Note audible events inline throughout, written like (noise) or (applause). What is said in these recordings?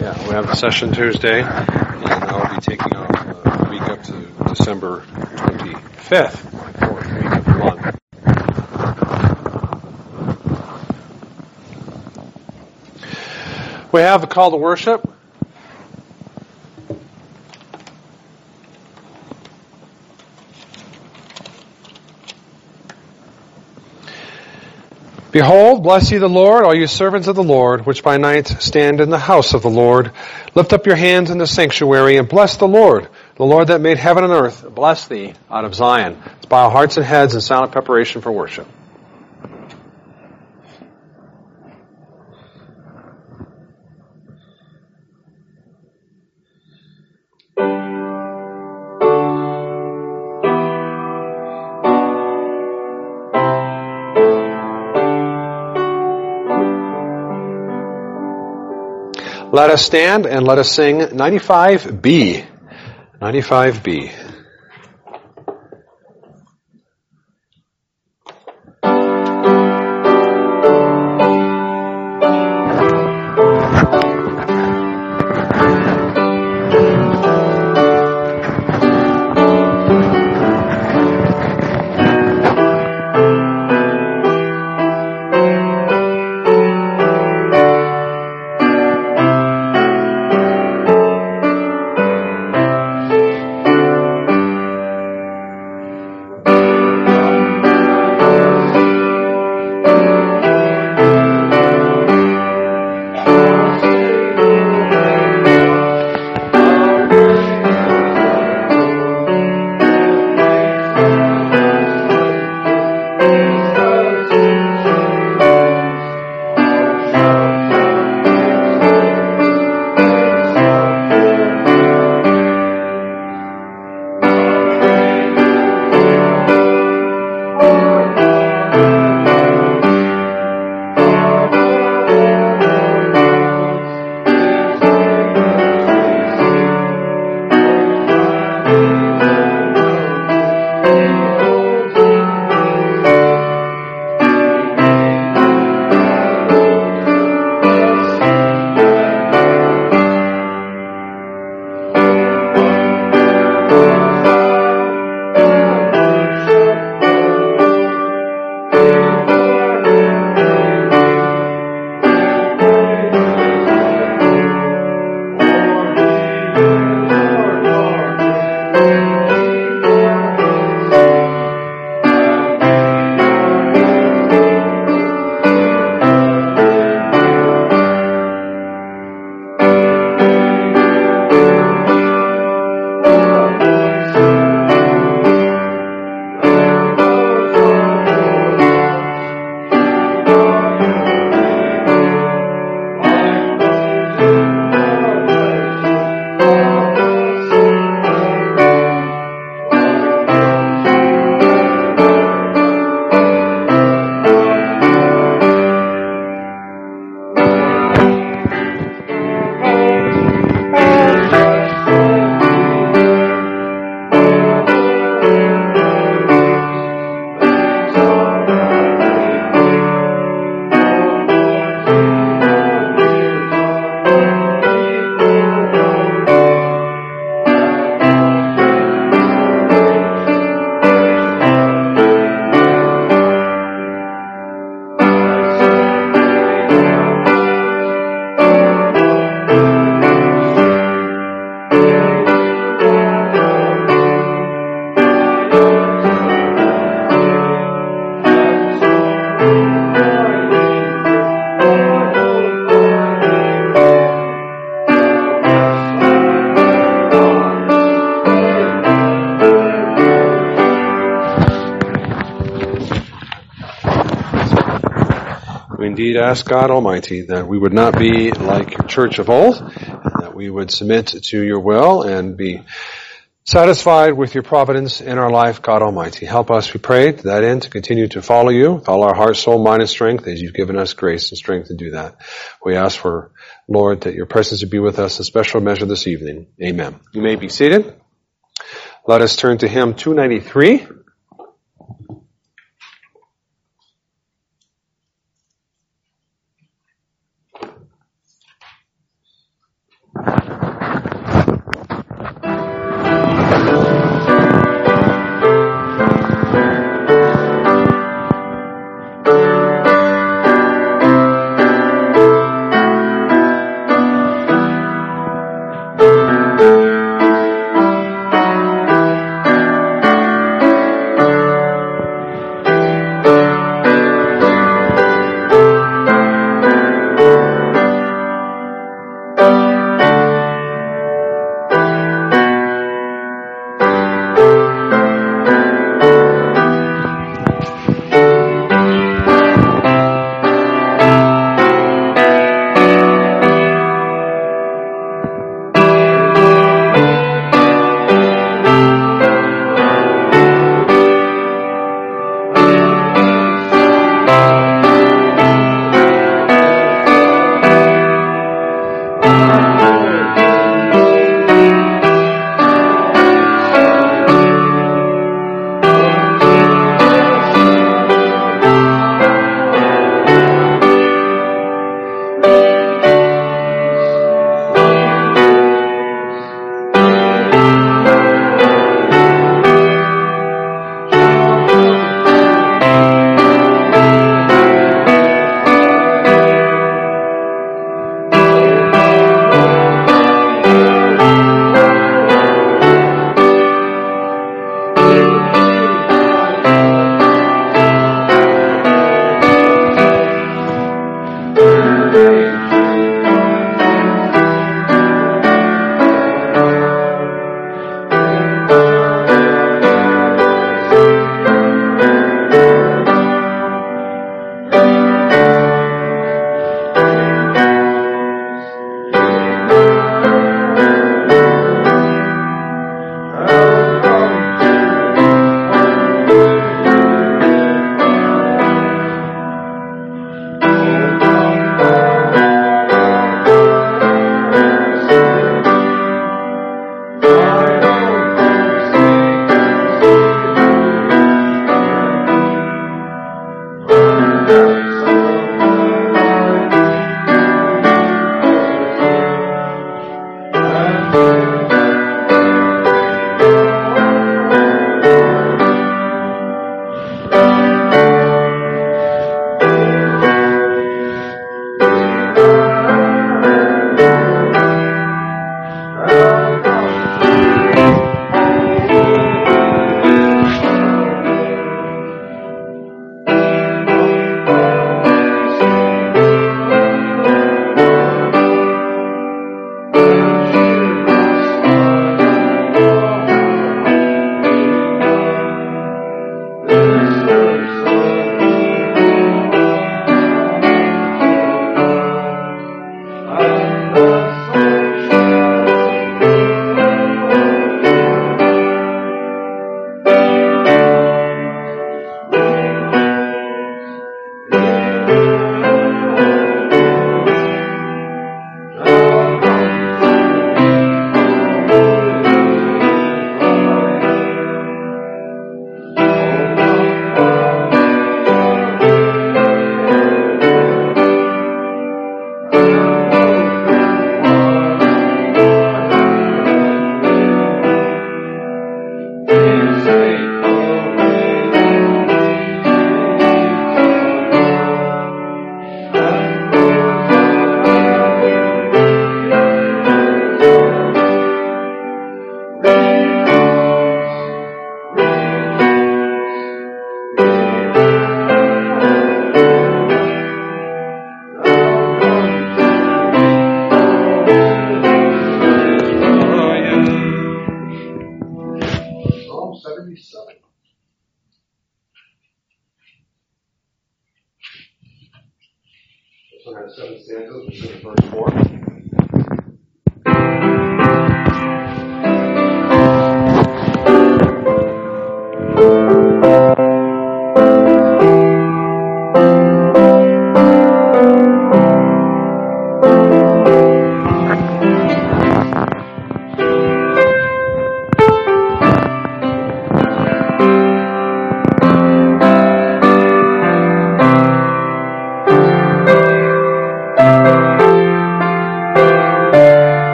Yeah, we have a session Tuesday, and I'll be taking off uh, a week up to December 25th, my fourth week of the month. We have the call to worship. Behold, bless ye the Lord, all you servants of the Lord, which by night stand in the house of the Lord. Lift up your hands in the sanctuary and bless the Lord, the Lord that made heaven and earth. Bless thee out of Zion. Let's bow our hearts and heads in silent preparation for worship. Let us stand and let us sing 95B. 95B. Indeed ask God Almighty that we would not be like your church of old, and that we would submit to your will and be satisfied with your providence in our life, God Almighty. Help us, we pray, to that end, to continue to follow you with all our heart, soul, mind, and strength as you've given us grace and strength to do that. We ask for, Lord, that your presence would be with us in special measure this evening. Amen. You may be seated. Let us turn to hymn 293.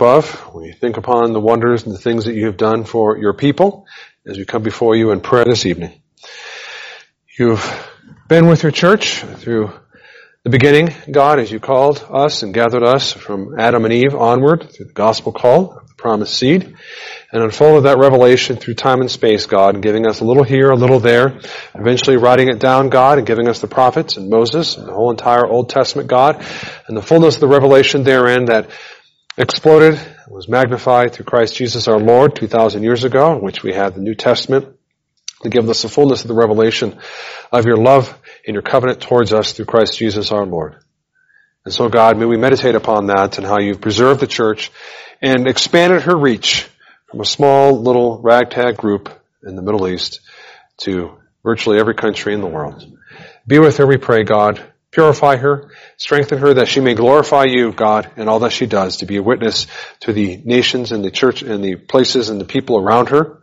Above, we think upon the wonders and the things that you have done for your people as we come before you in prayer this evening. You've been with your church through the beginning, God, as you called us and gathered us from Adam and Eve onward through the gospel call of the promised seed and unfolded that revelation through time and space, God, and giving us a little here, a little there, eventually writing it down, God, and giving us the prophets and Moses and the whole entire Old Testament, God, and the fullness of the revelation therein that exploded, was magnified through Christ Jesus our Lord 2,000 years ago, in which we had the New Testament to give us the fullness of the revelation of your love and your covenant towards us through Christ Jesus our Lord. And so God, may we meditate upon that and how you've preserved the church and expanded her reach from a small little ragtag group in the Middle East to virtually every country in the world. Be with her, we pray, God. Purify her, strengthen her that she may glorify you, God, in all that she does to be a witness to the nations and the church and the places and the people around her.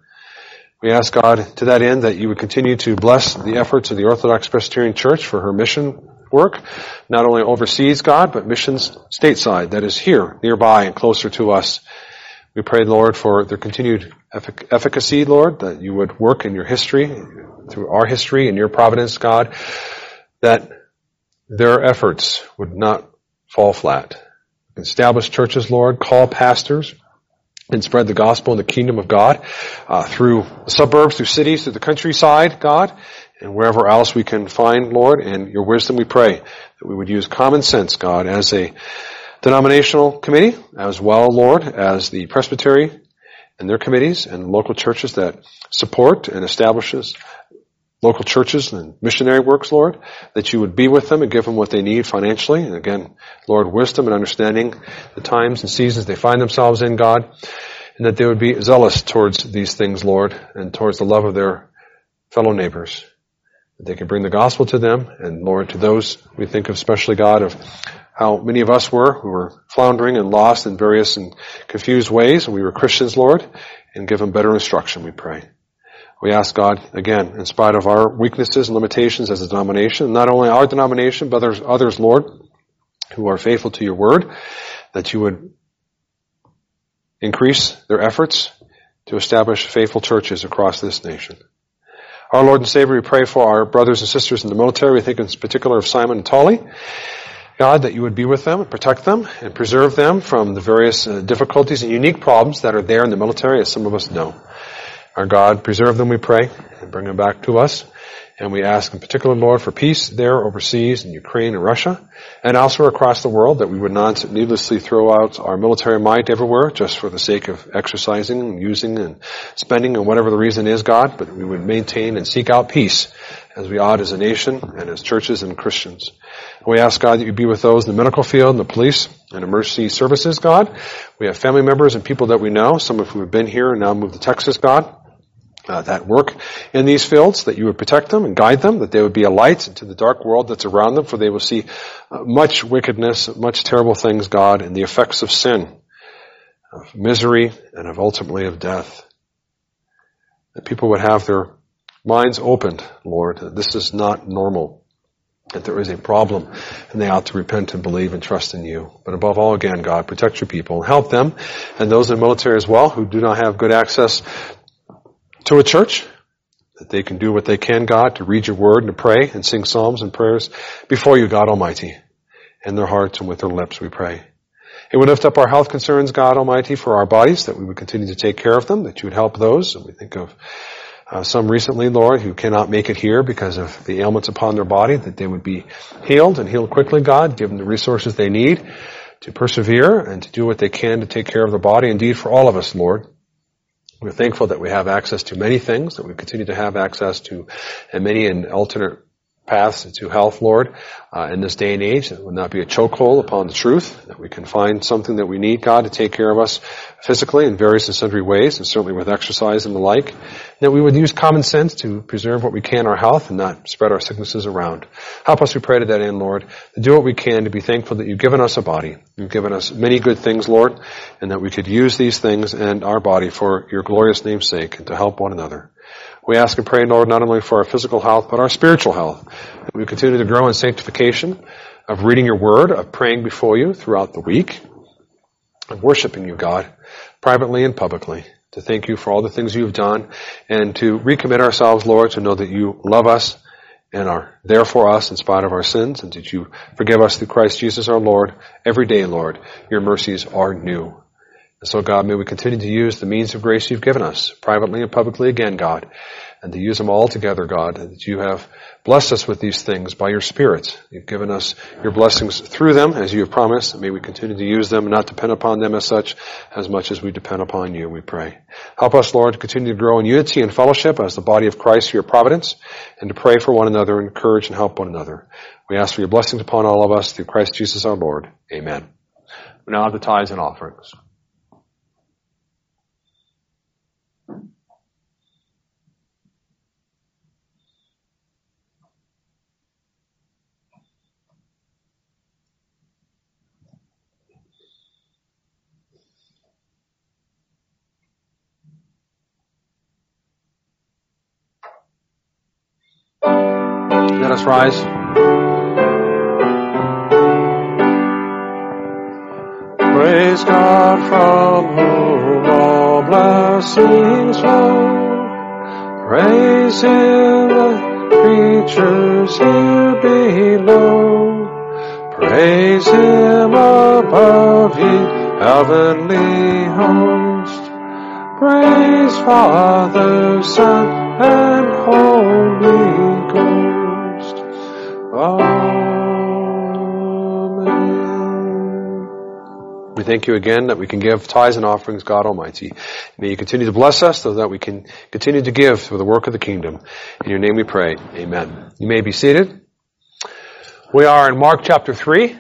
We ask God to that end that you would continue to bless the efforts of the Orthodox Presbyterian Church for her mission work, not only overseas, God, but missions stateside, that is here, nearby and closer to us. We pray, Lord, for their continued effic- efficacy, Lord, that you would work in your history, through our history and your providence, God, that their efforts would not fall flat. Establish churches, Lord, call pastors, and spread the gospel and the kingdom of God uh, through suburbs, through cities, through the countryside, God, and wherever else we can find, Lord, and your wisdom we pray that we would use common sense, God, as a denominational committee, as well, Lord, as the presbytery and their committees and local churches that support and establishes local churches and missionary works, Lord, that you would be with them and give them what they need financially. And again, Lord, wisdom and understanding the times and seasons they find themselves in, God, and that they would be zealous towards these things, Lord, and towards the love of their fellow neighbors. That they could bring the gospel to them, and Lord, to those we think of especially, God, of how many of us were who were floundering and lost in various and confused ways, and we were Christians, Lord, and give them better instruction, we pray. We ask God, again, in spite of our weaknesses and limitations as a denomination, not only our denomination, but others, others, Lord, who are faithful to your word, that you would increase their efforts to establish faithful churches across this nation. Our Lord and Savior, we pray for our brothers and sisters in the military. We think in particular of Simon and Tolly. God, that you would be with them and protect them and preserve them from the various uh, difficulties and unique problems that are there in the military, as some of us know. Our God, preserve them, we pray, and bring them back to us. And we ask in particular, Lord, for peace there overseas in Ukraine and Russia and elsewhere across the world that we would not needlessly throw out our military might everywhere just for the sake of exercising and using and spending and whatever the reason is, God, but we would maintain and seek out peace as we ought as a nation and as churches and Christians. And we ask God that you be with those in the medical field and the police and emergency services, God. We have family members and people that we know, some of who have been here and now moved to Texas, God uh, that work in these fields, that you would protect them and guide them, that they would be a light into the dark world that's around them, for they will see uh, much wickedness, much terrible things, God, and the effects of sin, of misery, and of ultimately of death. That people would have their minds opened, Lord, that this is not normal, that there is a problem, and they ought to repent and believe and trust in you. But above all, again, God, protect your people and help them, and those in the military as well who do not have good access to a church, that they can do what they can, God, to read your word and to pray and sing psalms and prayers before you, God Almighty, in their hearts and with their lips, we pray. And we lift up our health concerns, God Almighty, for our bodies, that we would continue to take care of them, that you would help those. And we think of uh, some recently, Lord, who cannot make it here because of the ailments upon their body, that they would be healed and healed quickly, God, give them the resources they need to persevere and to do what they can to take care of their body. Indeed, for all of us, Lord. We're thankful that we have access to many things, that we continue to have access to and many and alternate paths to health, Lord, uh, in this day and age. That would not be a chokehold upon the truth, that we can find something that we need, God, to take care of us physically in various and sundry ways, and certainly with exercise and the like. That we would use common sense to preserve what we can, our health, and not spread our sicknesses around. Help us, we pray to that end, Lord, to do what we can to be thankful that you've given us a body. You've given us many good things, Lord, and that we could use these things and our body for your glorious name's sake and to help one another. We ask and pray, Lord, not only for our physical health, but our spiritual health. That we continue to grow in sanctification, of reading your word, of praying before you throughout the week, of worshiping you, God, privately and publicly, to thank you for all the things you have done, and to recommit ourselves, Lord, to know that you love us and are there for us in spite of our sins, and that you forgive us through Christ Jesus our Lord every day, Lord. Your mercies are new. And so, God, may we continue to use the means of grace you've given us, privately and publicly again, God, and to use them all together, God, that you have blessed us with these things by your Spirit. You've given us your blessings through them, as you have promised. May we continue to use them and not depend upon them as such, as much as we depend upon you, we pray. Help us, Lord, to continue to grow in unity and fellowship as the body of Christ your providence, and to pray for one another, encourage and help one another. We ask for your blessings upon all of us through Christ Jesus our Lord. Amen. We now have the tithes and offerings. Let us rise. Praise God from whom all blessings flow. Praise Him, the creatures here below. Praise Him above ye heavenly host. Praise Father, Son, and Holy thank you again that we can give tithes and offerings, God Almighty. May you continue to bless us so that we can continue to give for the work of the kingdom. In your name we pray. Amen. You may be seated. We are in Mark chapter 3.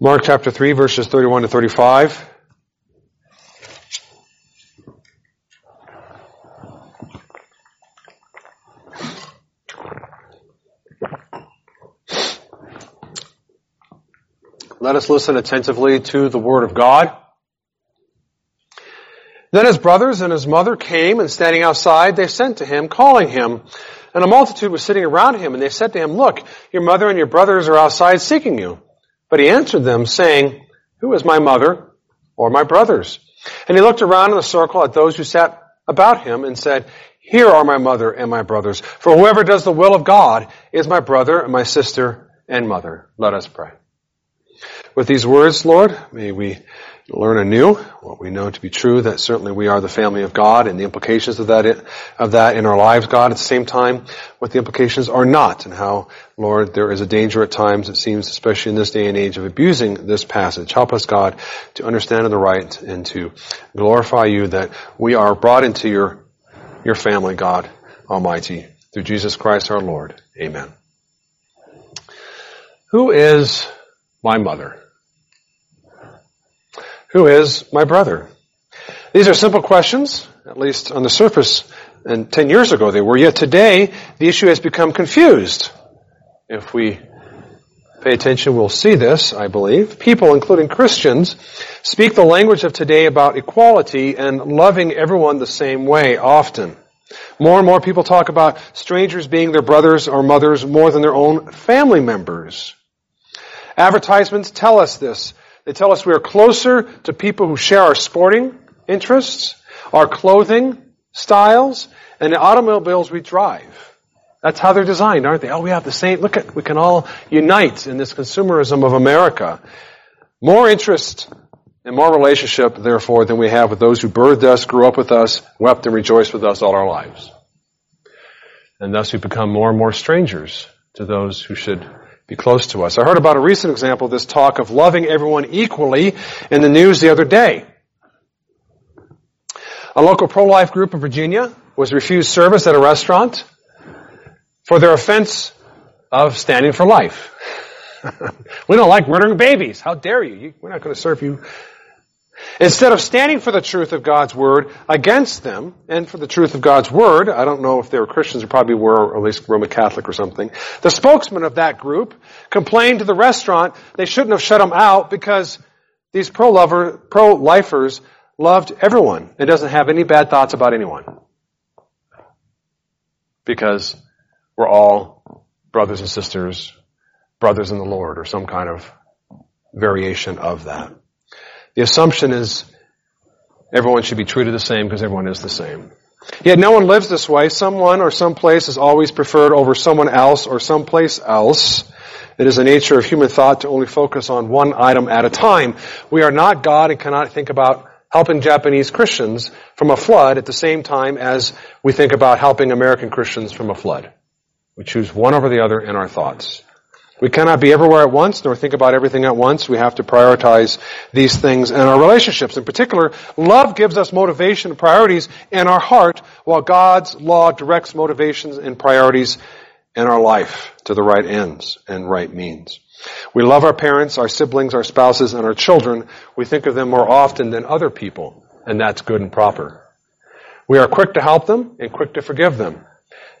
Mark chapter 3 verses 31 to 35. Let us listen attentively to the word of God. Then his brothers and his mother came and standing outside they sent to him calling him. And a multitude was sitting around him and they said to him, look, your mother and your brothers are outside seeking you. But he answered them, saying, Who is my mother or my brothers? And he looked around in the circle at those who sat about him and said, Here are my mother and my brothers. For whoever does the will of God is my brother and my sister and mother. Let us pray. With these words, Lord, may we learn anew what we know to be true, that certainly we are the family of God and the implications of that, of that in our lives, God, at the same time, what the implications are not and how, Lord, there is a danger at times, it seems, especially in this day and age, of abusing this passage. Help us, God, to understand in the right and to glorify you that we are brought into your, your family, God Almighty, through Jesus Christ our Lord. Amen. Who is my mother? Who is my brother? These are simple questions, at least on the surface, and 10 years ago they were, yet today the issue has become confused. If we pay attention, we'll see this, I believe. People, including Christians, speak the language of today about equality and loving everyone the same way often. More and more people talk about strangers being their brothers or mothers more than their own family members. Advertisements tell us this they tell us we are closer to people who share our sporting interests, our clothing styles, and the automobiles we drive. That's how they're designed, aren't they? Oh, we have the same, look at, we can all unite in this consumerism of America. More interest and more relationship, therefore, than we have with those who birthed us, grew up with us, wept and rejoiced with us all our lives. And thus we become more and more strangers to those who should be close to us. I heard about a recent example of this talk of loving everyone equally in the news the other day. A local pro-life group in Virginia was refused service at a restaurant for their offense of standing for life. (laughs) we don't like murdering babies. How dare you? We're not going to serve you Instead of standing for the truth of God's Word against them, and for the truth of God's Word, I don't know if they were Christians or probably were, or at least Roman Catholic or something, the spokesman of that group complained to the restaurant they shouldn't have shut them out because these pro-lifers loved everyone and doesn't have any bad thoughts about anyone. Because we're all brothers and sisters, brothers in the Lord, or some kind of variation of that. The assumption is everyone should be treated the same because everyone is the same. Yet no one lives this way. Someone or some place is always preferred over someone else or someplace else. It is the nature of human thought to only focus on one item at a time. We are not God and cannot think about helping Japanese Christians from a flood at the same time as we think about helping American Christians from a flood. We choose one over the other in our thoughts. We cannot be everywhere at once, nor think about everything at once. We have to prioritize these things in our relationships. In particular, love gives us motivation and priorities in our heart, while God's law directs motivations and priorities in our life to the right ends and right means. We love our parents, our siblings, our spouses, and our children. We think of them more often than other people, and that's good and proper. We are quick to help them and quick to forgive them.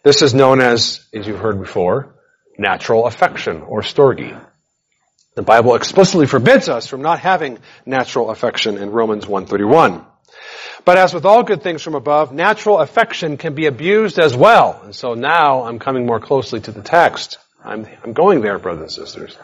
This is known as, as you've heard before, natural affection or storge. The Bible explicitly forbids us from not having natural affection in Romans 131. But as with all good things from above, natural affection can be abused as well. And so now I'm coming more closely to the text. I'm, I'm going there, brothers and sisters.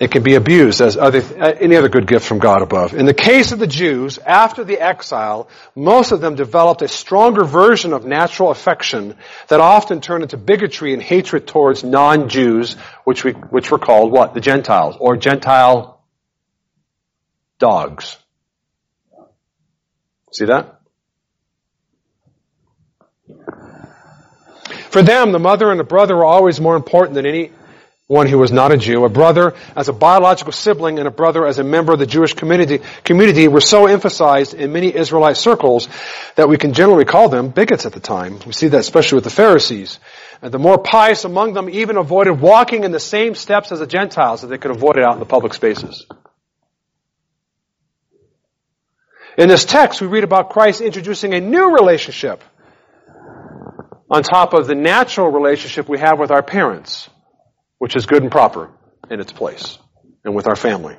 It can be abused as other, uh, any other good gift from God above. In the case of the Jews, after the exile, most of them developed a stronger version of natural affection that often turned into bigotry and hatred towards non-Jews, which we, which were called what? The Gentiles, or Gentile dogs. See that? For them, the mother and the brother were always more important than any one who was not a Jew. A brother as a biological sibling and a brother as a member of the Jewish community, community were so emphasized in many Israelite circles that we can generally call them bigots at the time. We see that especially with the Pharisees. And the more pious among them even avoided walking in the same steps as the Gentiles that they could avoid it out in the public spaces. In this text, we read about Christ introducing a new relationship on top of the natural relationship we have with our parents, which is good and proper in its place, and with our family.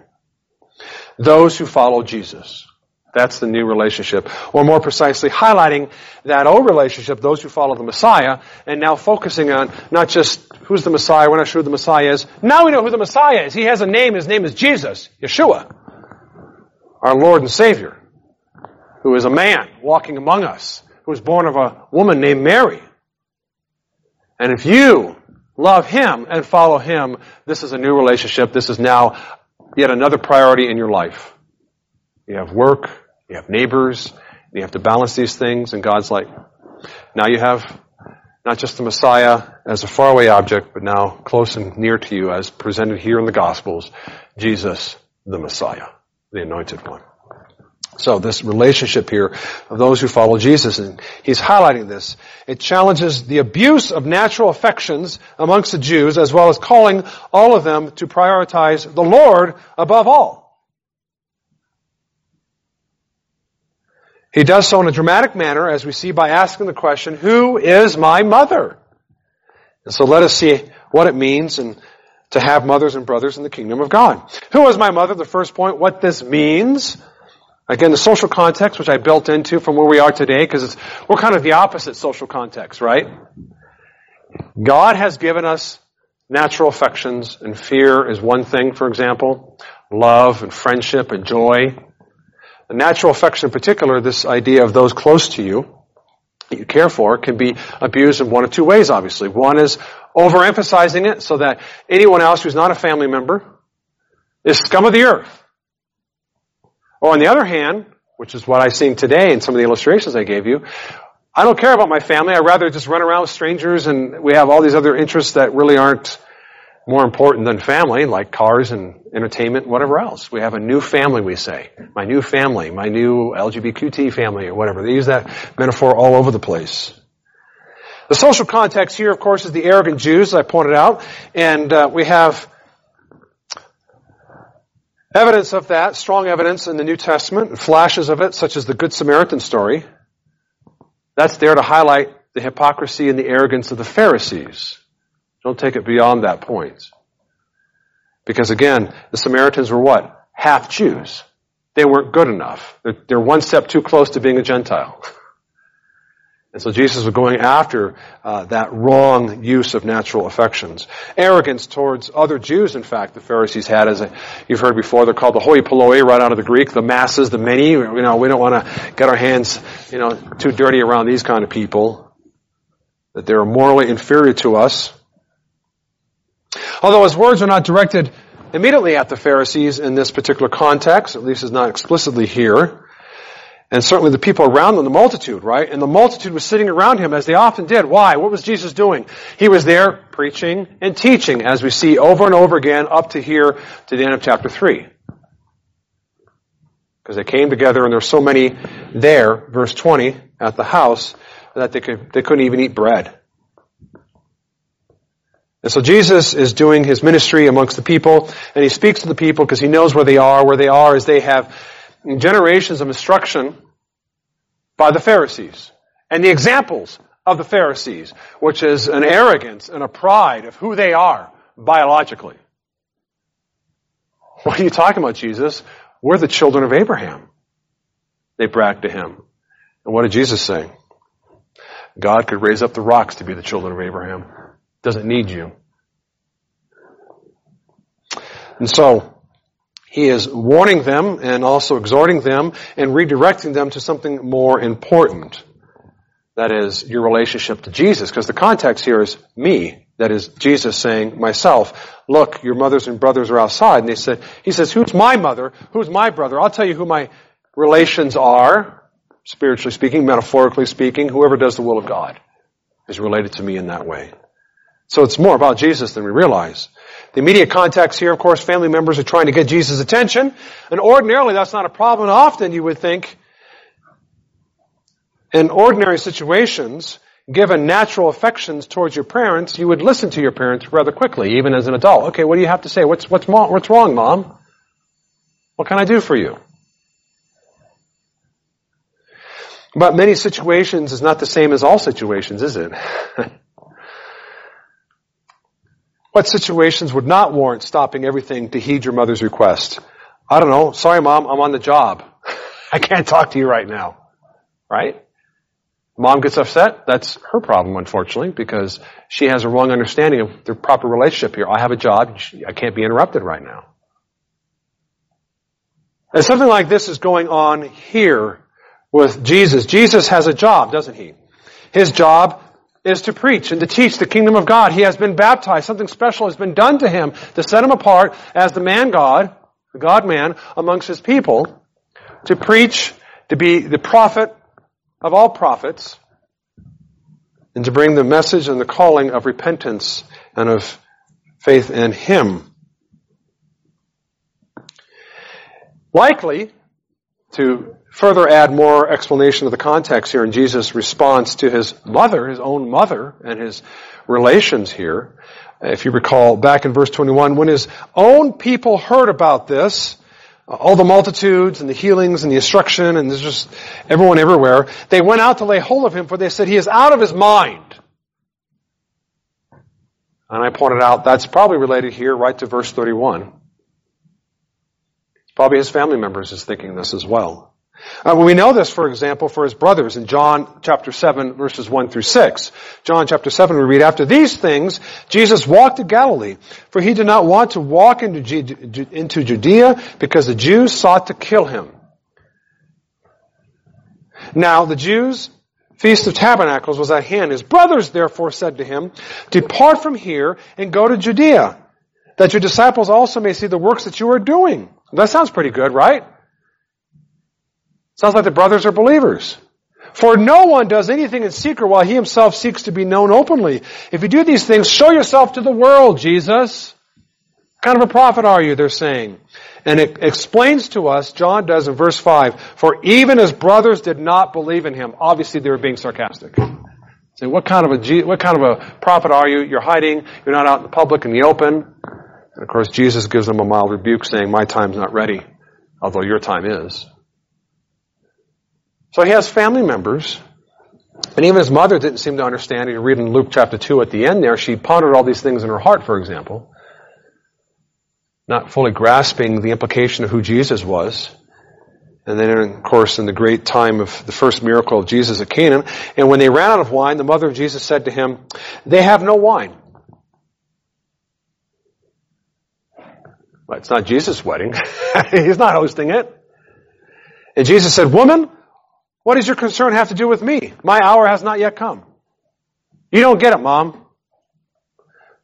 Those who follow Jesus. That's the new relationship. Or more precisely, highlighting that old relationship, those who follow the Messiah, and now focusing on not just who's the Messiah, we're not sure who the Messiah is. Now we know who the Messiah is. He has a name, his name is Jesus, Yeshua, our Lord and Savior, who is a man walking among us, who was born of a woman named Mary. And if you love Him and follow Him, this is a new relationship. This is now yet another priority in your life. You have work, you have neighbors, you have to balance these things, and God's like, now you have not just the Messiah as a faraway object, but now close and near to you as presented here in the Gospels, Jesus the Messiah, the anointed one. So this relationship here of those who follow Jesus, and he's highlighting this. It challenges the abuse of natural affections amongst the Jews, as well as calling all of them to prioritize the Lord above all. He does so in a dramatic manner, as we see by asking the question, who is my mother? And so let us see what it means and to have mothers and brothers in the kingdom of God. Who is my mother? The first point, what this means. Again, the social context, which I built into from where we are today, because we're kind of the opposite social context, right? God has given us natural affections, and fear is one thing, for example. Love and friendship and joy. The natural affection in particular, this idea of those close to you, that you care for, can be abused in one of two ways, obviously. One is overemphasizing it so that anyone else who's not a family member is scum of the earth. Or on the other hand, which is what I've seen today in some of the illustrations I gave you, I don't care about my family. I'd rather just run around with strangers and we have all these other interests that really aren't more important than family, like cars and entertainment, and whatever else. We have a new family, we say. My new family, my new LGBTQ family, or whatever. They use that metaphor all over the place. The social context here, of course, is the arrogant Jews, as I pointed out, and uh, we have Evidence of that, strong evidence in the New Testament, flashes of it, such as the Good Samaritan story. That's there to highlight the hypocrisy and the arrogance of the Pharisees. Don't take it beyond that point. Because again, the Samaritans were what? Half Jews. They weren't good enough. They're, they're one step too close to being a Gentile. (laughs) And so Jesus was going after uh, that wrong use of natural affections. Arrogance towards other Jews, in fact, the Pharisees had, as you've heard before, they're called the hoi polloi, right out of the Greek, the masses, the many. You know, we don't want to get our hands, you know, too dirty around these kind of people. That they're morally inferior to us. Although his words are not directed immediately at the Pharisees in this particular context, at least is not explicitly here. And certainly the people around them, the multitude, right? And the multitude was sitting around him as they often did. Why? What was Jesus doing? He was there preaching and teaching, as we see over and over again up to here to the end of chapter 3. Because they came together and there's so many there, verse 20, at the house, that they, could, they couldn't even eat bread. And so Jesus is doing his ministry amongst the people, and he speaks to the people because he knows where they are. Where they are is they have generations of instruction by the Pharisees. And the examples of the Pharisees, which is an arrogance and a pride of who they are biologically. What are you talking about, Jesus? We're the children of Abraham. They bragged to him. And what did Jesus say? God could raise up the rocks to be the children of Abraham doesn't need you. And so, he is warning them and also exhorting them and redirecting them to something more important. That is your relationship to Jesus. Because the context here is me. That is Jesus saying, myself, look, your mothers and brothers are outside. And they said, he says, who's my mother? Who's my brother? I'll tell you who my relations are, spiritually speaking, metaphorically speaking. Whoever does the will of God is related to me in that way. So it's more about Jesus than we realize. The immediate context here, of course, family members are trying to get Jesus' attention. And ordinarily that's not a problem. Often you would think in ordinary situations, given natural affections towards your parents, you would listen to your parents rather quickly, even as an adult. Okay, what do you have to say? What's, what's, what's wrong, mom? What can I do for you? But many situations is not the same as all situations, is it? (laughs) What situations would not warrant stopping everything to heed your mother's request? I don't know. Sorry, mom, I'm on the job. (laughs) I can't talk to you right now. Right? Mom gets upset. That's her problem, unfortunately, because she has a wrong understanding of the proper relationship here. I have a job. I can't be interrupted right now. And something like this is going on here with Jesus. Jesus has a job, doesn't he? His job is to preach and to teach the kingdom of God. He has been baptized. Something special has been done to him to set him apart as the man God, the God man amongst his people, to preach, to be the prophet of all prophets, and to bring the message and the calling of repentance and of faith in him. Likely, to further add more explanation of the context here in Jesus' response to his mother, his own mother, and his relations here. If you recall back in verse 21, when his own people heard about this, all the multitudes and the healings and the instruction and there's just everyone everywhere, they went out to lay hold of him for they said he is out of his mind. And I pointed out that's probably related here right to verse 31. Probably his family members is thinking this as well. Uh, we know this, for example, for his brothers in John chapter 7 verses 1 through 6. John chapter 7 we read, After these things, Jesus walked to Galilee, for he did not want to walk into, into Judea because the Jews sought to kill him. Now the Jews' Feast of Tabernacles was at hand. His brothers therefore said to him, Depart from here and go to Judea, that your disciples also may see the works that you are doing. That sounds pretty good, right? Sounds like the brothers are believers. For no one does anything in secret while he himself seeks to be known openly. If you do these things, show yourself to the world, Jesus. What kind of a prophet are you, they're saying. And it explains to us, John does in verse 5, for even his brothers did not believe in him. Obviously they were being sarcastic. Say, what kind of a, what kind of a prophet are you? You're hiding. You're not out in the public in the open. And of course, Jesus gives them a mild rebuke saying, my time's not ready, although your time is. So he has family members, and even his mother didn't seem to understand. You read in Luke chapter 2 at the end there, she pondered all these things in her heart, for example, not fully grasping the implication of who Jesus was. And then, of course, in the great time of the first miracle of Jesus at Cana, and when they ran out of wine, the mother of Jesus said to him, They have no wine. It's not Jesus' wedding. (laughs) He's not hosting it. And Jesus said, Woman, what does your concern have to do with me? My hour has not yet come. You don't get it, Mom.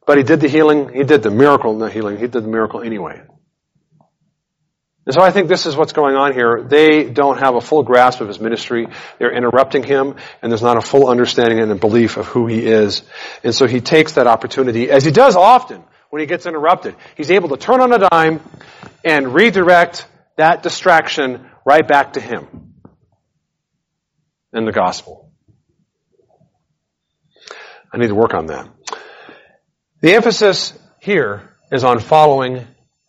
But he did the healing, he did the miracle, not healing, he did the miracle anyway. And so I think this is what's going on here. They don't have a full grasp of his ministry. They're interrupting him, and there's not a full understanding and a belief of who he is. And so he takes that opportunity, as he does often when he gets interrupted. He's able to turn on a dime and redirect that distraction right back to him in the gospel. I need to work on that. The emphasis here is on following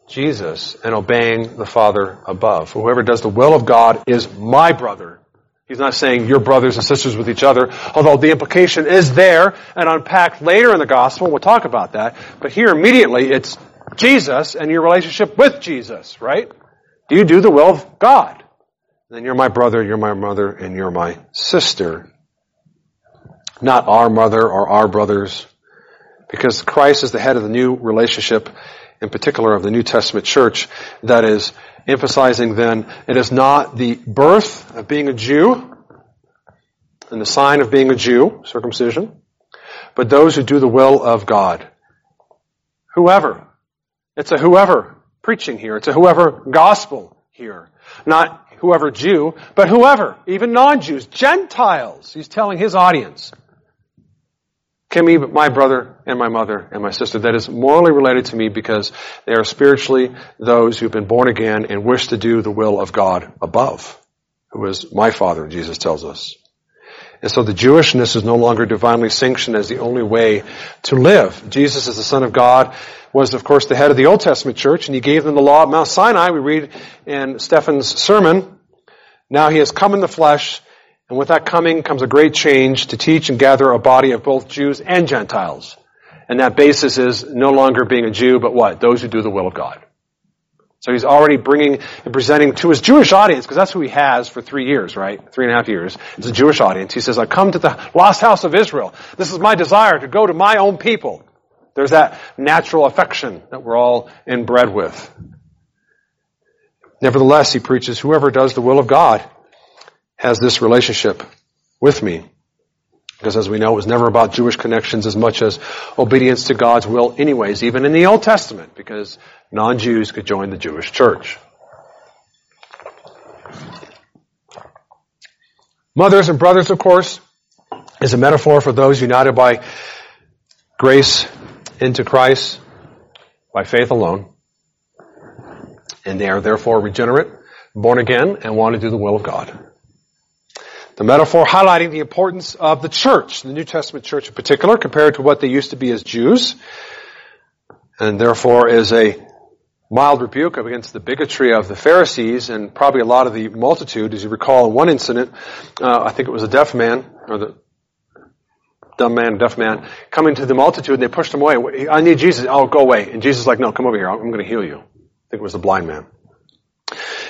Jesus and obeying the Father above. Whoever does the will of God is my brother. He's not saying you're brothers and sisters with each other, although the implication is there and unpacked later in the gospel. We'll talk about that. But here immediately it's Jesus and your relationship with Jesus, right? Do you do the will of God? Then you're my brother, you're my mother, and you're my sister. Not our mother or our brothers. Because Christ is the head of the new relationship in particular of the New Testament church, that is emphasizing then it is not the birth of being a Jew and the sign of being a Jew, circumcision, but those who do the will of God. Whoever. It's a whoever preaching here. It's a whoever gospel here. Not whoever Jew, but whoever, even non-Jews, Gentiles. He's telling his audience can be my brother and my mother and my sister that is morally related to me because they are spiritually those who've been born again and wish to do the will of God above, who is my father, Jesus tells us. And so the Jewishness is no longer divinely sanctioned as the only way to live. Jesus as the Son of God, was of course the head of the Old Testament church, and he gave them the law of Mount Sinai. We read in Stephen's sermon, now he has come in the flesh and with that coming comes a great change to teach and gather a body of both Jews and Gentiles. And that basis is no longer being a Jew, but what? Those who do the will of God. So he's already bringing and presenting to his Jewish audience, because that's who he has for three years, right? Three and a half years. It's a Jewish audience. He says, I come to the lost house of Israel. This is my desire to go to my own people. There's that natural affection that we're all inbred with. Nevertheless, he preaches, whoever does the will of God has this relationship with me. Because as we know, it was never about Jewish connections as much as obedience to God's will anyways, even in the Old Testament, because non-Jews could join the Jewish church. Mothers and brothers, of course, is a metaphor for those united by grace into Christ by faith alone. And they are therefore regenerate, born again, and want to do the will of God. The metaphor highlighting the importance of the church, the New Testament church in particular, compared to what they used to be as Jews, and therefore is a mild rebuke against the bigotry of the Pharisees and probably a lot of the multitude. As you recall, in one incident, uh, I think it was a deaf man, or the dumb man, deaf man, coming to the multitude and they pushed him away. I need Jesus. Oh, go away. And Jesus is like, no, come over here. I'm going to heal you. I think it was the blind man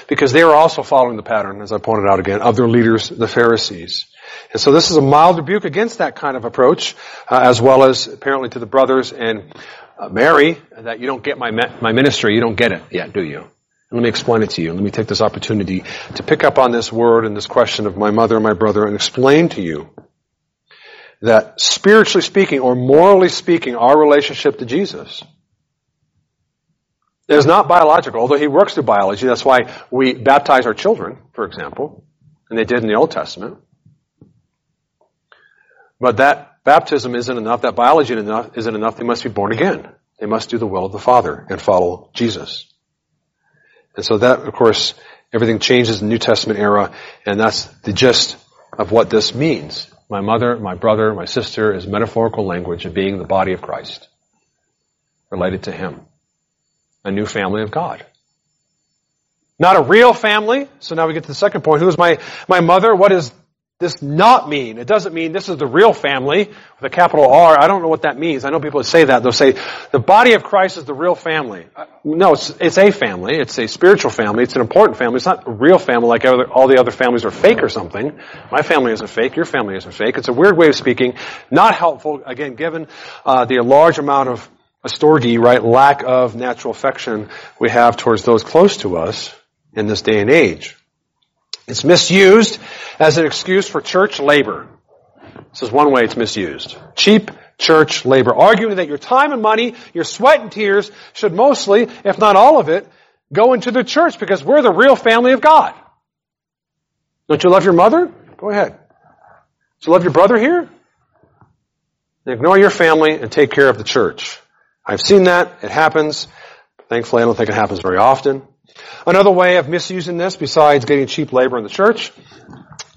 because they were also following the pattern, as I pointed out again, of their leaders, the Pharisees. And so this is a mild rebuke against that kind of approach, uh, as well as apparently to the brothers and uh, Mary, that you don't get my, my ministry, you don't get it yet, do you? Let me explain it to you. Let me take this opportunity to pick up on this word and this question of my mother and my brother and explain to you that spiritually speaking or morally speaking, our relationship to Jesus is not biological, although he works through biology. That's why we baptize our children, for example, and they did in the Old Testament. But that baptism isn't enough, that biology isn't enough, they must be born again. They must do the will of the Father and follow Jesus. And so that, of course, everything changes in the New Testament era, and that's the gist of what this means. My mother, my brother, my sister is metaphorical language of being the body of Christ, related to Him a new family of God. Not a real family. So now we get to the second point. Who is my, my mother? What does this not mean? It doesn't mean this is the real family with a capital R. I don't know what that means. I know people say that. They'll say the body of Christ is the real family. Uh, no, it's, it's a family. It's a spiritual family. It's an important family. It's not a real family like all the other families are fake or something. My family isn't fake. Your family isn't fake. It's a weird way of speaking. Not helpful, again, given uh, the large amount of storge, right, lack of natural affection we have towards those close to us in this day and age. It's misused as an excuse for church labor. This is one way it's misused. Cheap church labor, arguing that your time and money, your sweat and tears should mostly, if not all of it, go into the church because we're the real family of God. Don't you love your mother? Go ahead. Do you love your brother here? Ignore your family and take care of the church. I've seen that. It happens. Thankfully, I don't think it happens very often. Another way of misusing this, besides getting cheap labor in the church,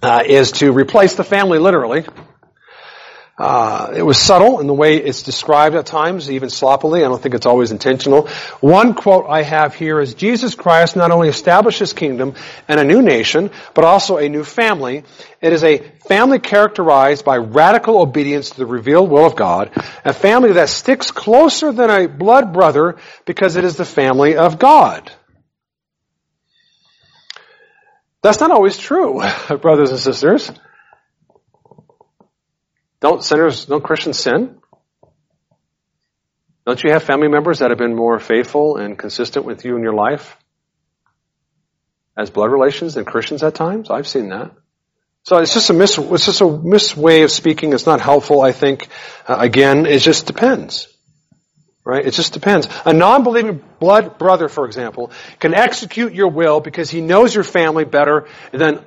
uh, is to replace the family literally. Uh, it was subtle in the way it's described at times, even sloppily. I don't think it's always intentional. One quote I have here is Jesus Christ not only established his kingdom and a new nation, but also a new family. It is a family characterized by radical obedience to the revealed will of God, a family that sticks closer than a blood brother because it is the family of God. That's not always true, (laughs) brothers and sisters. Don't sinners, don't Christians sin? Don't you have family members that have been more faithful and consistent with you in your life as blood relations than Christians at times? I've seen that. So it's just a mis, it's just a mis way of speaking. It's not helpful, I think. Uh, again, it just depends. Right? It just depends. A non-believing blood brother, for example, can execute your will because he knows your family better than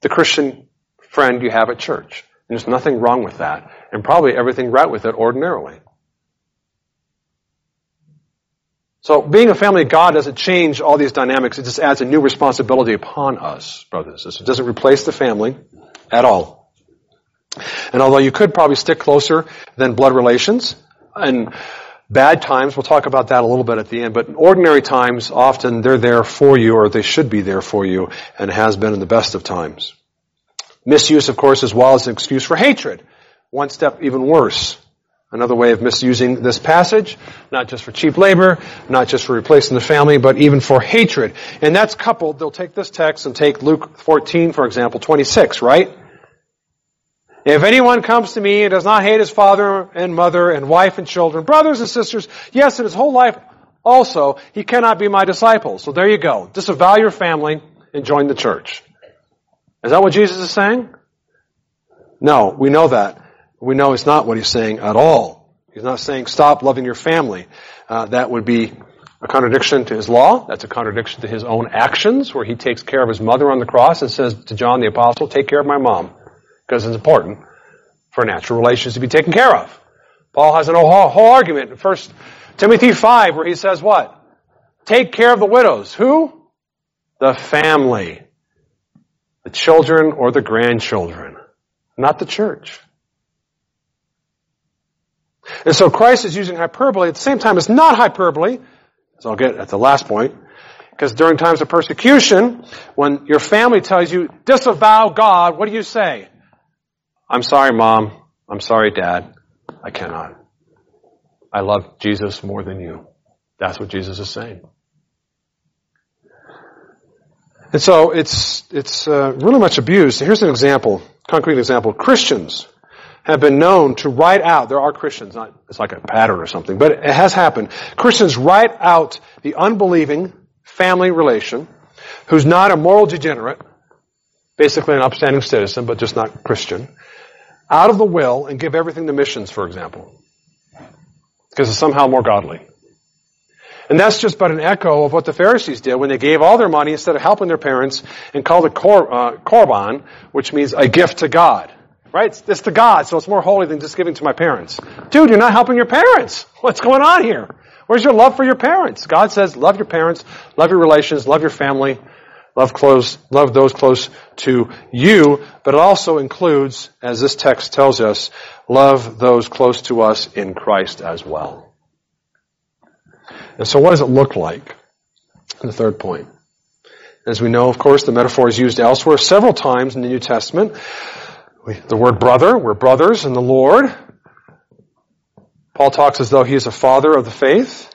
the Christian friend you have at church. There's nothing wrong with that. And probably everything right with it ordinarily. So being a family of God doesn't change all these dynamics. It just adds a new responsibility upon us, brothers. and sisters. It doesn't replace the family at all. And although you could probably stick closer than blood relations, and bad times, we'll talk about that a little bit at the end, but in ordinary times, often they're there for you, or they should be there for you, and has been in the best of times. Misuse, of course, as well as an excuse for hatred. One step even worse. Another way of misusing this passage, not just for cheap labor, not just for replacing the family, but even for hatred. And that's coupled, they'll take this text and take Luke 14, for example, 26, right? If anyone comes to me and does not hate his father and mother and wife and children, brothers and sisters, yes, in his whole life also, he cannot be my disciple. So there you go. Disavow your family and join the church. Is that what Jesus is saying? No, we know that. We know it's not what he's saying at all. He's not saying stop loving your family. Uh, that would be a contradiction to his law. That's a contradiction to his own actions, where he takes care of his mother on the cross and says to John the Apostle, take care of my mom, because it's important for natural relations to be taken care of. Paul has a whole, whole argument in 1 Timothy 5 where he says what? Take care of the widows. Who? The family the children or the grandchildren, not the church. And so Christ is using hyperbole at the same time. It's not hyperbole, as I'll get at the last point, because during times of persecution, when your family tells you, disavow God, what do you say? I'm sorry, mom. I'm sorry, dad. I cannot. I love Jesus more than you. That's what Jesus is saying. And so it's, it's uh, really much abused. Here's an example, concrete example. Christians have been known to write out, there are Christians, not, it's like a pattern or something, but it has happened. Christians write out the unbelieving family relation who's not a moral degenerate, basically an upstanding citizen, but just not Christian, out of the will and give everything to missions, for example. Because it's somehow more godly. And that's just but an echo of what the Pharisees did when they gave all their money instead of helping their parents and called it kor, uh, korban, which means a gift to God. Right? It's, it's to God, so it's more holy than just giving to my parents. Dude, you're not helping your parents. (laughs) What's going on here? Where's your love for your parents? God says, love your parents, love your relations, love your family, love close, love those close to you, but it also includes, as this text tells us, love those close to us in Christ as well. And so what does it look like? The third point. As we know, of course, the metaphor is used elsewhere several times in the New Testament. The word brother, we're brothers in the Lord. Paul talks as though he is a father of the faith.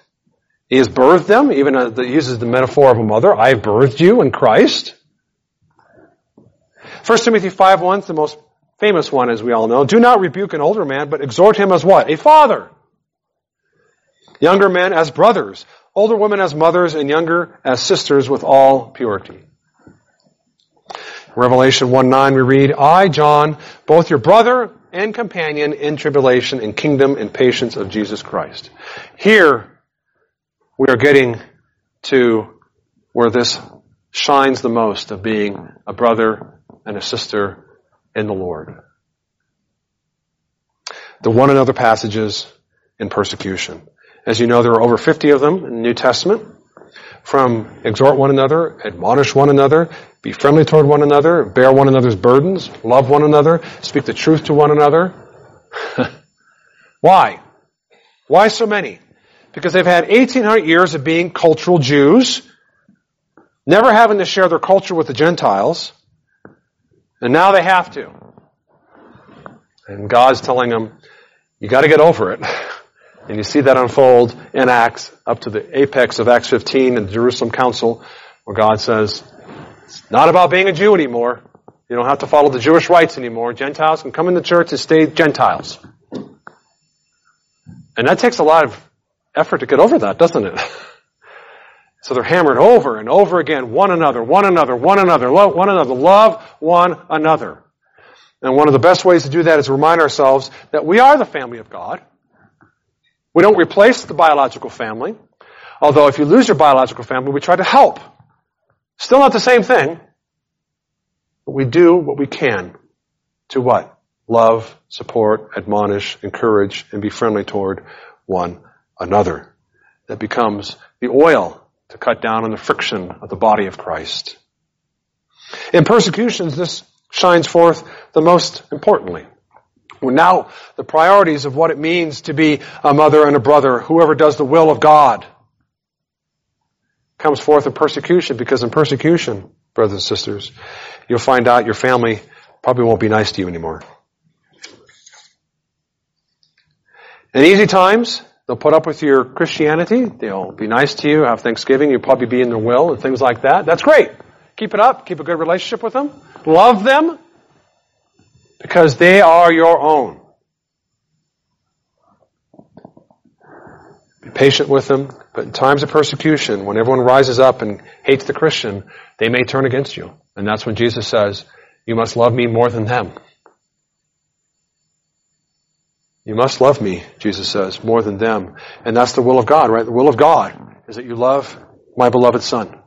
He has birthed them, even uh, he uses the metaphor of a mother. I have birthed you in Christ. 1 Timothy 5.1 is the most famous one, as we all know. Do not rebuke an older man, but exhort him as what? A father younger men as brothers, older women as mothers, and younger as sisters with all purity. Revelation 1 9 we read, I, John, both your brother and companion in tribulation and kingdom and patience of Jesus Christ. Here, we are getting to where this shines the most of being a brother and a sister in the Lord. The one another passages in persecution. As you know, there are over 50 of them in the New Testament. From exhort one another, admonish one another, be friendly toward one another, bear one another's burdens, love one another, speak the truth to one another. (laughs) Why? Why so many? Because they've had 1800 years of being cultural Jews, never having to share their culture with the Gentiles, and now they have to. And God's telling them, you gotta get over it. (laughs) And you see that unfold in Acts up to the apex of Acts 15 and the Jerusalem Council where God says, it's not about being a Jew anymore. You don't have to follow the Jewish rites anymore. Gentiles can come in the church and stay Gentiles. And that takes a lot of effort to get over that, doesn't it? (laughs) So they're hammered over and over again, one another, one another, one another, love one another, love one another. And one of the best ways to do that is remind ourselves that we are the family of God. We don't replace the biological family. Although if you lose your biological family, we try to help. Still not the same thing. But we do what we can to what? Love, support, admonish, encourage, and be friendly toward one another. That becomes the oil to cut down on the friction of the body of Christ. In persecutions, this shines forth the most importantly. Well, now, the priorities of what it means to be a mother and a brother, whoever does the will of God, comes forth in persecution because in persecution, brothers and sisters, you'll find out your family probably won't be nice to you anymore. In easy times, they'll put up with your Christianity. They'll be nice to you, have Thanksgiving. You'll probably be in their will and things like that. That's great. Keep it up. Keep a good relationship with them. Love them because they are your own. Be patient with them, but in times of persecution, when everyone rises up and hates the Christian, they may turn against you. And that's when Jesus says, you must love me more than them. You must love me, Jesus says, more than them. And that's the will of God, right? The will of God is that you love my beloved Son.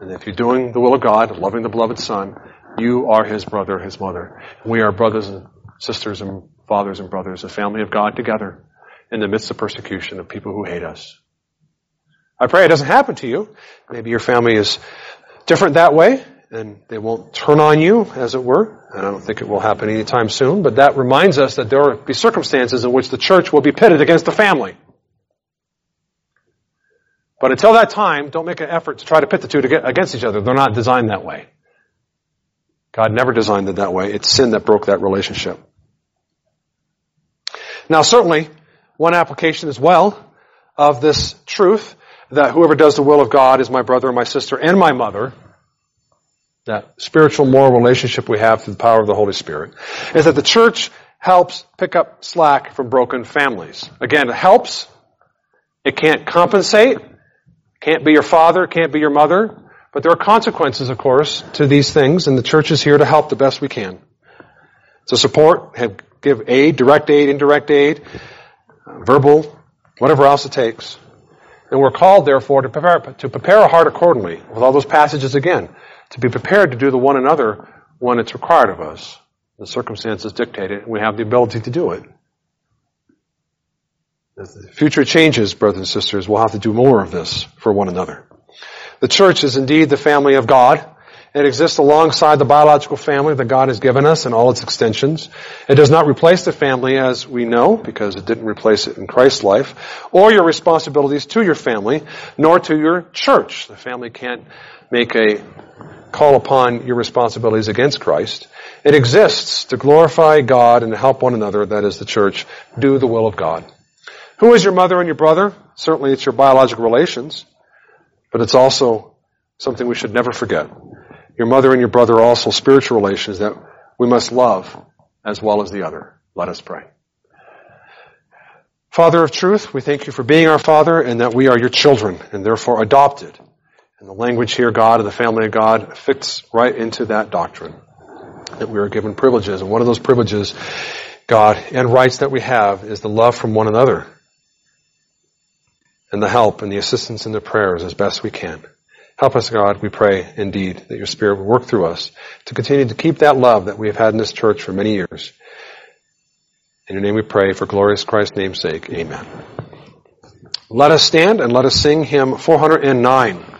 And if you're doing the will of God, loving the beloved Son, you are his brother, his mother. We are brothers and sisters and fathers and brothers, a family of God together in the midst of persecution of people who hate us. I pray it doesn't happen to you. Maybe your family is different that way and they won't turn on you, as it were. And I don't think it will happen anytime soon, but that reminds us that there will be circumstances in which the church will be pitted against the family. But until that time, don't make an effort to try to pit the two against each other. They're not designed that way. God never designed it that way. It's sin that broke that relationship. Now certainly, one application as well of this truth that whoever does the will of God is my brother and my sister and my mother, that spiritual moral relationship we have through the power of the Holy Spirit, is that the church helps pick up slack from broken families. Again, it helps. It can't compensate. Can't be your father, can't be your mother. But there are consequences, of course, to these things, and the church is here to help the best we can. To support, have, give aid, direct aid, indirect aid, uh, verbal, whatever else it takes. And we're called, therefore, to prepare, to prepare a heart accordingly, with all those passages again, to be prepared to do the one another when it's required of us. The circumstances dictate it, and we have the ability to do it. As the future changes, brothers and sisters, we'll have to do more of this for one another. The church is indeed the family of God. It exists alongside the biological family that God has given us and all its extensions. It does not replace the family as we know, because it didn't replace it in Christ's life, or your responsibilities to your family, nor to your church. The family can't make a call upon your responsibilities against Christ. It exists to glorify God and to help one another, that is the church, do the will of God. Who is your mother and your brother? Certainly it's your biological relations. But it's also something we should never forget. Your mother and your brother are also spiritual relations that we must love as well as the other. Let us pray. Father of truth, we thank you for being our Father and that we are your children and therefore adopted. And the language here, God, of the family of God, fits right into that doctrine. that we are given privileges. And one of those privileges, God, and rights that we have is the love from one another. And the help and the assistance in the prayers as best we can. Help us, God, we pray indeed that your Spirit will work through us to continue to keep that love that we have had in this church for many years. In your name we pray for glorious Christ's name's sake. Amen. Let us stand and let us sing hymn 409.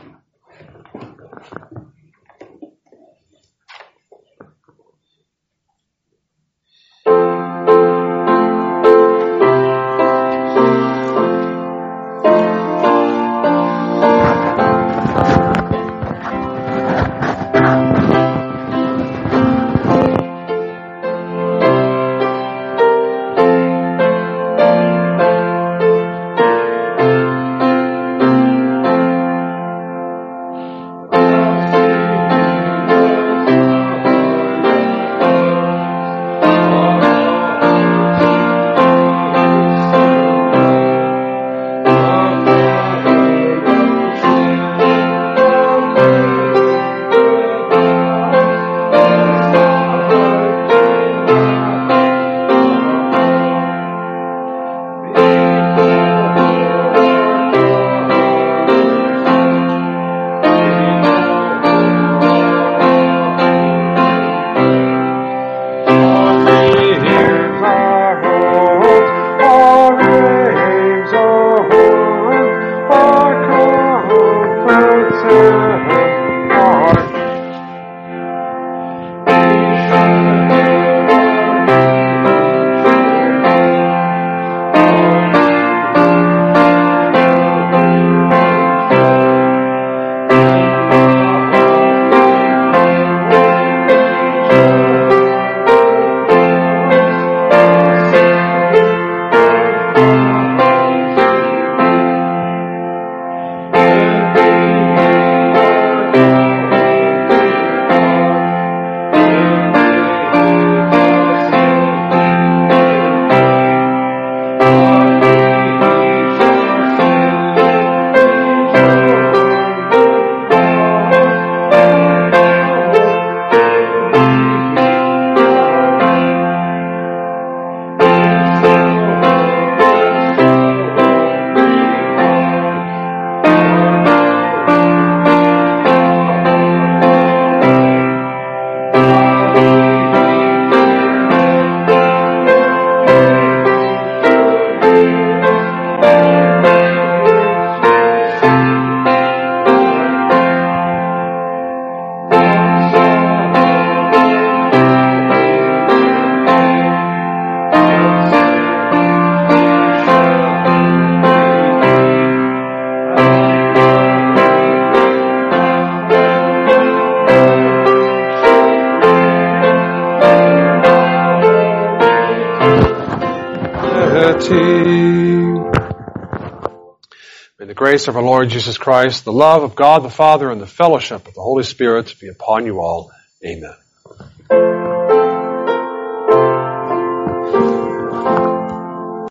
Grace of our Lord Jesus Christ, the love of God the Father, and the fellowship of the Holy Spirit be upon you all. Amen.